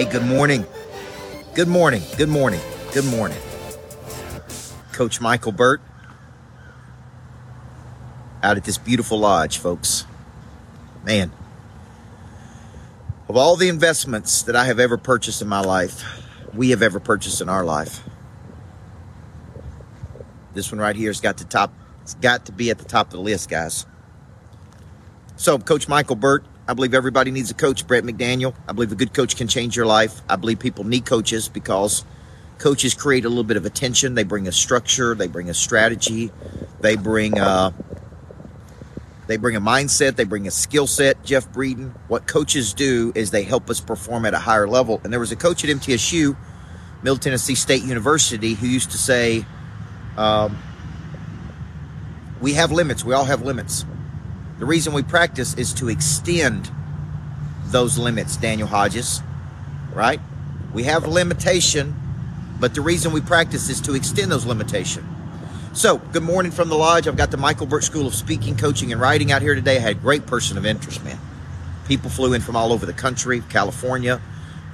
Hey, good morning. Good morning. Good morning. Good morning. Coach Michael Burt out at this beautiful lodge, folks. Man, of all the investments that I have ever purchased in my life, we have ever purchased in our life, this one right here has got to top. It's got to be at the top of the list, guys. So, Coach Michael Burt, I believe everybody needs a coach. Brett McDaniel, I believe a good coach can change your life. I believe people need coaches because coaches create a little bit of attention. They bring a structure. They bring a strategy. They bring a, they bring a mindset. They bring a skill set. Jeff Breeden. What coaches do is they help us perform at a higher level. And there was a coach at MTSU, Middle Tennessee State University, who used to say, um, "We have limits. We all have limits." The reason we practice is to extend those limits, Daniel Hodges, right? We have limitation, but the reason we practice is to extend those limitation. So, good morning from the lodge. I've got the Michael Burt School of Speaking, Coaching, and Writing out here today. I had great person of interest, man. People flew in from all over the country, California.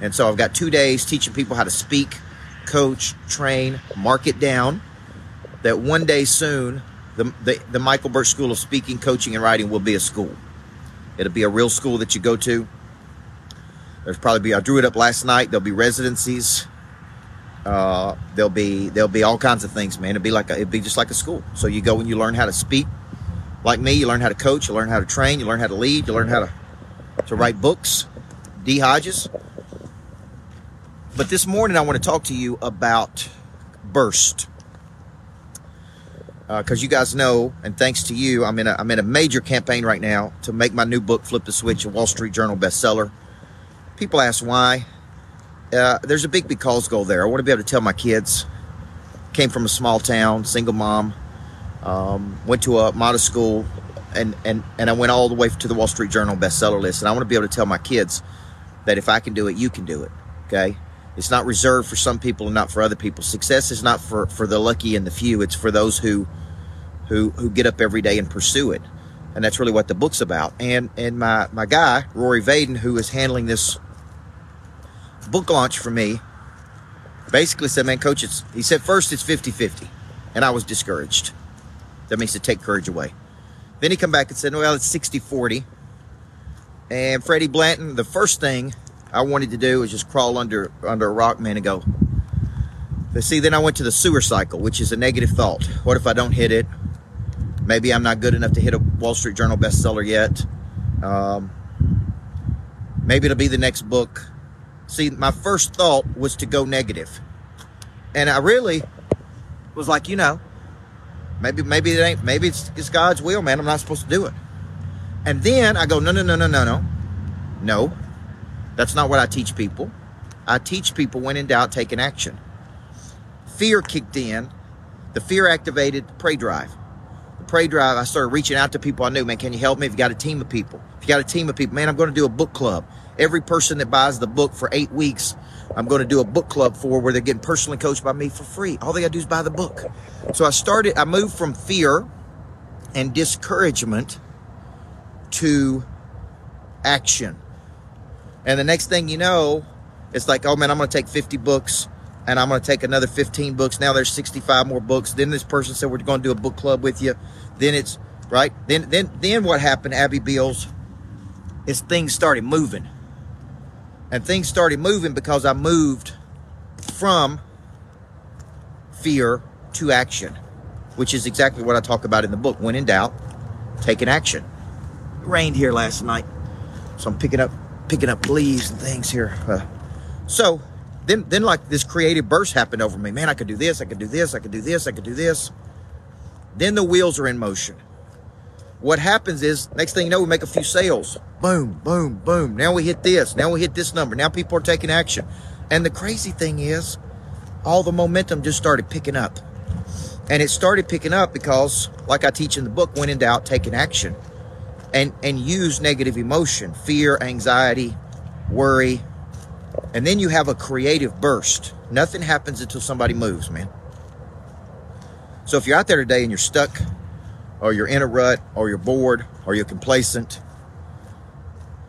And so I've got two days teaching people how to speak, coach, train, mark it down. That one day soon, the, the, the Michael Burt School of Speaking, Coaching, and Writing will be a school. It'll be a real school that you go to. There's probably be I drew it up last night. There'll be residencies. Uh, there'll be there'll be all kinds of things, man. It'll be like a, it'll be just like a school. So you go and you learn how to speak, like me. You learn how to coach. You learn how to train. You learn how to lead. You learn how to to write books. D Hodges. But this morning I want to talk to you about burst because uh, you guys know, and thanks to you, I'm in a I'm in a major campaign right now to make my new book "Flip the Switch" a Wall Street Journal bestseller. People ask why. Uh, there's a big because goal there. I want to be able to tell my kids. Came from a small town, single mom, um, went to a modest school, and and and I went all the way to the Wall Street Journal bestseller list. And I want to be able to tell my kids that if I can do it, you can do it. Okay. It's not reserved for some people and not for other people. Success is not for, for the lucky and the few. It's for those who who who get up every day and pursue it. And that's really what the book's about. And and my my guy, Rory Vaden, who is handling this book launch for me, basically said, Man, coach, it's he said first it's 50-50. And I was discouraged. That means to take courage away. Then he come back and said, Well, it's 60-40. And Freddie Blanton, the first thing I wanted to do was just crawl under under a rock, man, and go. But see, then I went to the sewer cycle, which is a negative thought. What if I don't hit it? Maybe I'm not good enough to hit a Wall Street Journal bestseller yet. Um, maybe it'll be the next book. See, my first thought was to go negative, and I really was like, you know, maybe maybe it ain't. Maybe it's, it's God's will, man. I'm not supposed to do it. And then I go, no, no, no, no, no, no, no. That's not what I teach people. I teach people when in doubt, taking action. Fear kicked in. The fear activated the prey drive. The prey drive, I started reaching out to people I knew. Man, can you help me? If you got a team of people, if you got a team of people, man, I'm going to do a book club. Every person that buys the book for eight weeks, I'm going to do a book club for where they're getting personally coached by me for free. All they got to do is buy the book. So I started, I moved from fear and discouragement to action. And the next thing you know, it's like, oh man, I'm going to take 50 books and I'm going to take another 15 books. Now there's 65 more books. Then this person said, we're going to do a book club with you. Then it's right. Then, then, then what happened, Abby Beals, is things started moving. And things started moving because I moved from fear to action, which is exactly what I talk about in the book. When in doubt, take an action. It rained here last night, so I'm picking up picking up leaves and things here. Uh, so then, then like this creative burst happened over me. Man, I could do this. I could do this. I could do this. I could do this. Then the wheels are in motion. What happens is next thing you know, we make a few sales. Boom, boom, boom. Now we hit this. Now we hit this number. Now people are taking action. And the crazy thing is, all the momentum just started picking up. And it started picking up because, like I teach in the book, when in doubt, taking action and and use negative emotion, fear, anxiety, worry, and then you have a creative burst. Nothing happens until somebody moves, man. So if you're out there today and you're stuck, or you're in a rut, or you're bored, or you're complacent,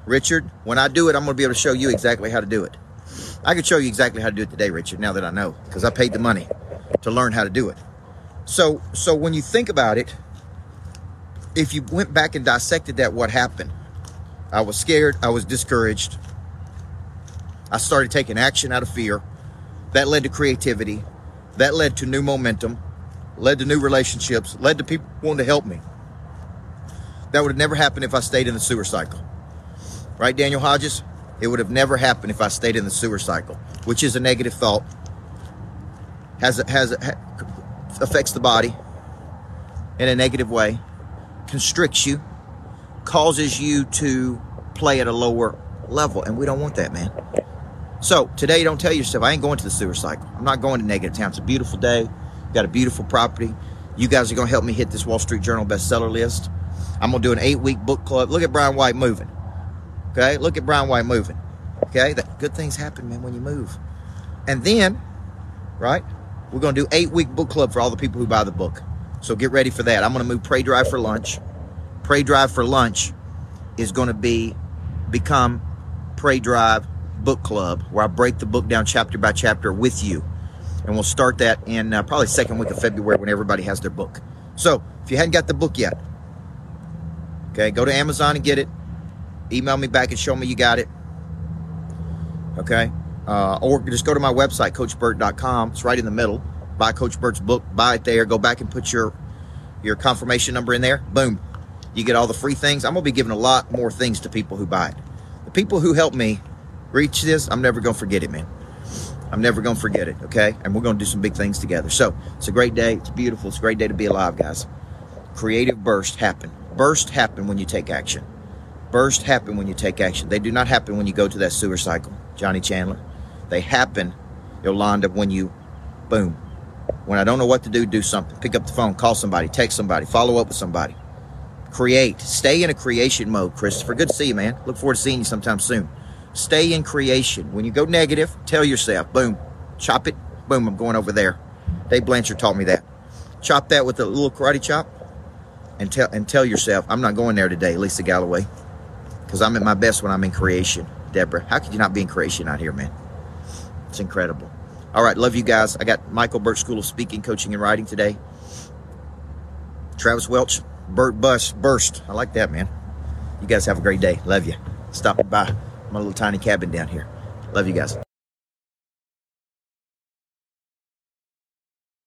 Richard, when I do it, I'm going to be able to show you exactly how to do it. I can show you exactly how to do it today, Richard, now that I know, because I paid the money to learn how to do it. So, so when you think about it, if you went back and dissected that, what happened? I was scared. I was discouraged. I started taking action out of fear. That led to creativity. That led to new momentum, led to new relationships, led to people wanting to help me. That would have never happened if I stayed in the sewer cycle. Right, Daniel Hodges? It would have never happened if I stayed in the sewer cycle, which is a negative thought. Has has affects the body in a negative way, constricts you, causes you to play at a lower level, and we don't want that, man. So today, don't tell yourself I ain't going to the sewer cycle. I'm not going to negative town. It's a beautiful day. Got a beautiful property. You guys are going to help me hit this Wall Street Journal bestseller list. I'm going to do an eight week book club. Look at Brian White moving. Okay, look at Brian White moving. Okay, that good things happen, man, when you move. And then, right, we're going to do eight week book club for all the people who buy the book. So get ready for that. I'm going to move Prey Drive for lunch. Prey Drive for lunch is going to be become Prey Drive book club where I break the book down chapter by chapter with you. And we'll start that in uh, probably second week of February when everybody has their book. So if you hadn't got the book yet, okay, go to Amazon and get it. Email me back and show me you got it. Okay. Uh, or just go to my website, coachburt.com. It's right in the middle. Buy Coach Burt's book, buy it there. Go back and put your your confirmation number in there. Boom. You get all the free things. I'm to be giving a lot more things to people who buy it. The people who help me reach this, I'm never to forget it, man. I'm never to forget it, okay? And we're to do some big things together. So it's a great day. It's beautiful. It's a great day to be alive, guys. Creative bursts happen. Bursts happen when you take action. Bursts happen when you take action. They do not happen when you go to that sewer cycle, Johnny Chandler. They happen, Yolanda, when you, boom. When I don't know what to do, do something. Pick up the phone, call somebody, text somebody, follow up with somebody. Create. Stay in a creation mode, Christopher. Good to see you, man. Look forward to seeing you sometime soon. Stay in creation. When you go negative, tell yourself, boom, chop it, boom, I'm going over there. Dave Blanchard taught me that. Chop that with a little karate chop and tell and tell yourself, I'm not going there today, Lisa Galloway. Because I'm at my best when I'm in creation. Deborah, how could you not be in creation out here, man? It's incredible. All right, love you guys. I got Michael Burt School of Speaking, Coaching, and Writing today. Travis Welch, Burt Bus, Burst. I like that, man. You guys have a great day. Love you. Stop by my little tiny cabin down here. Love you guys.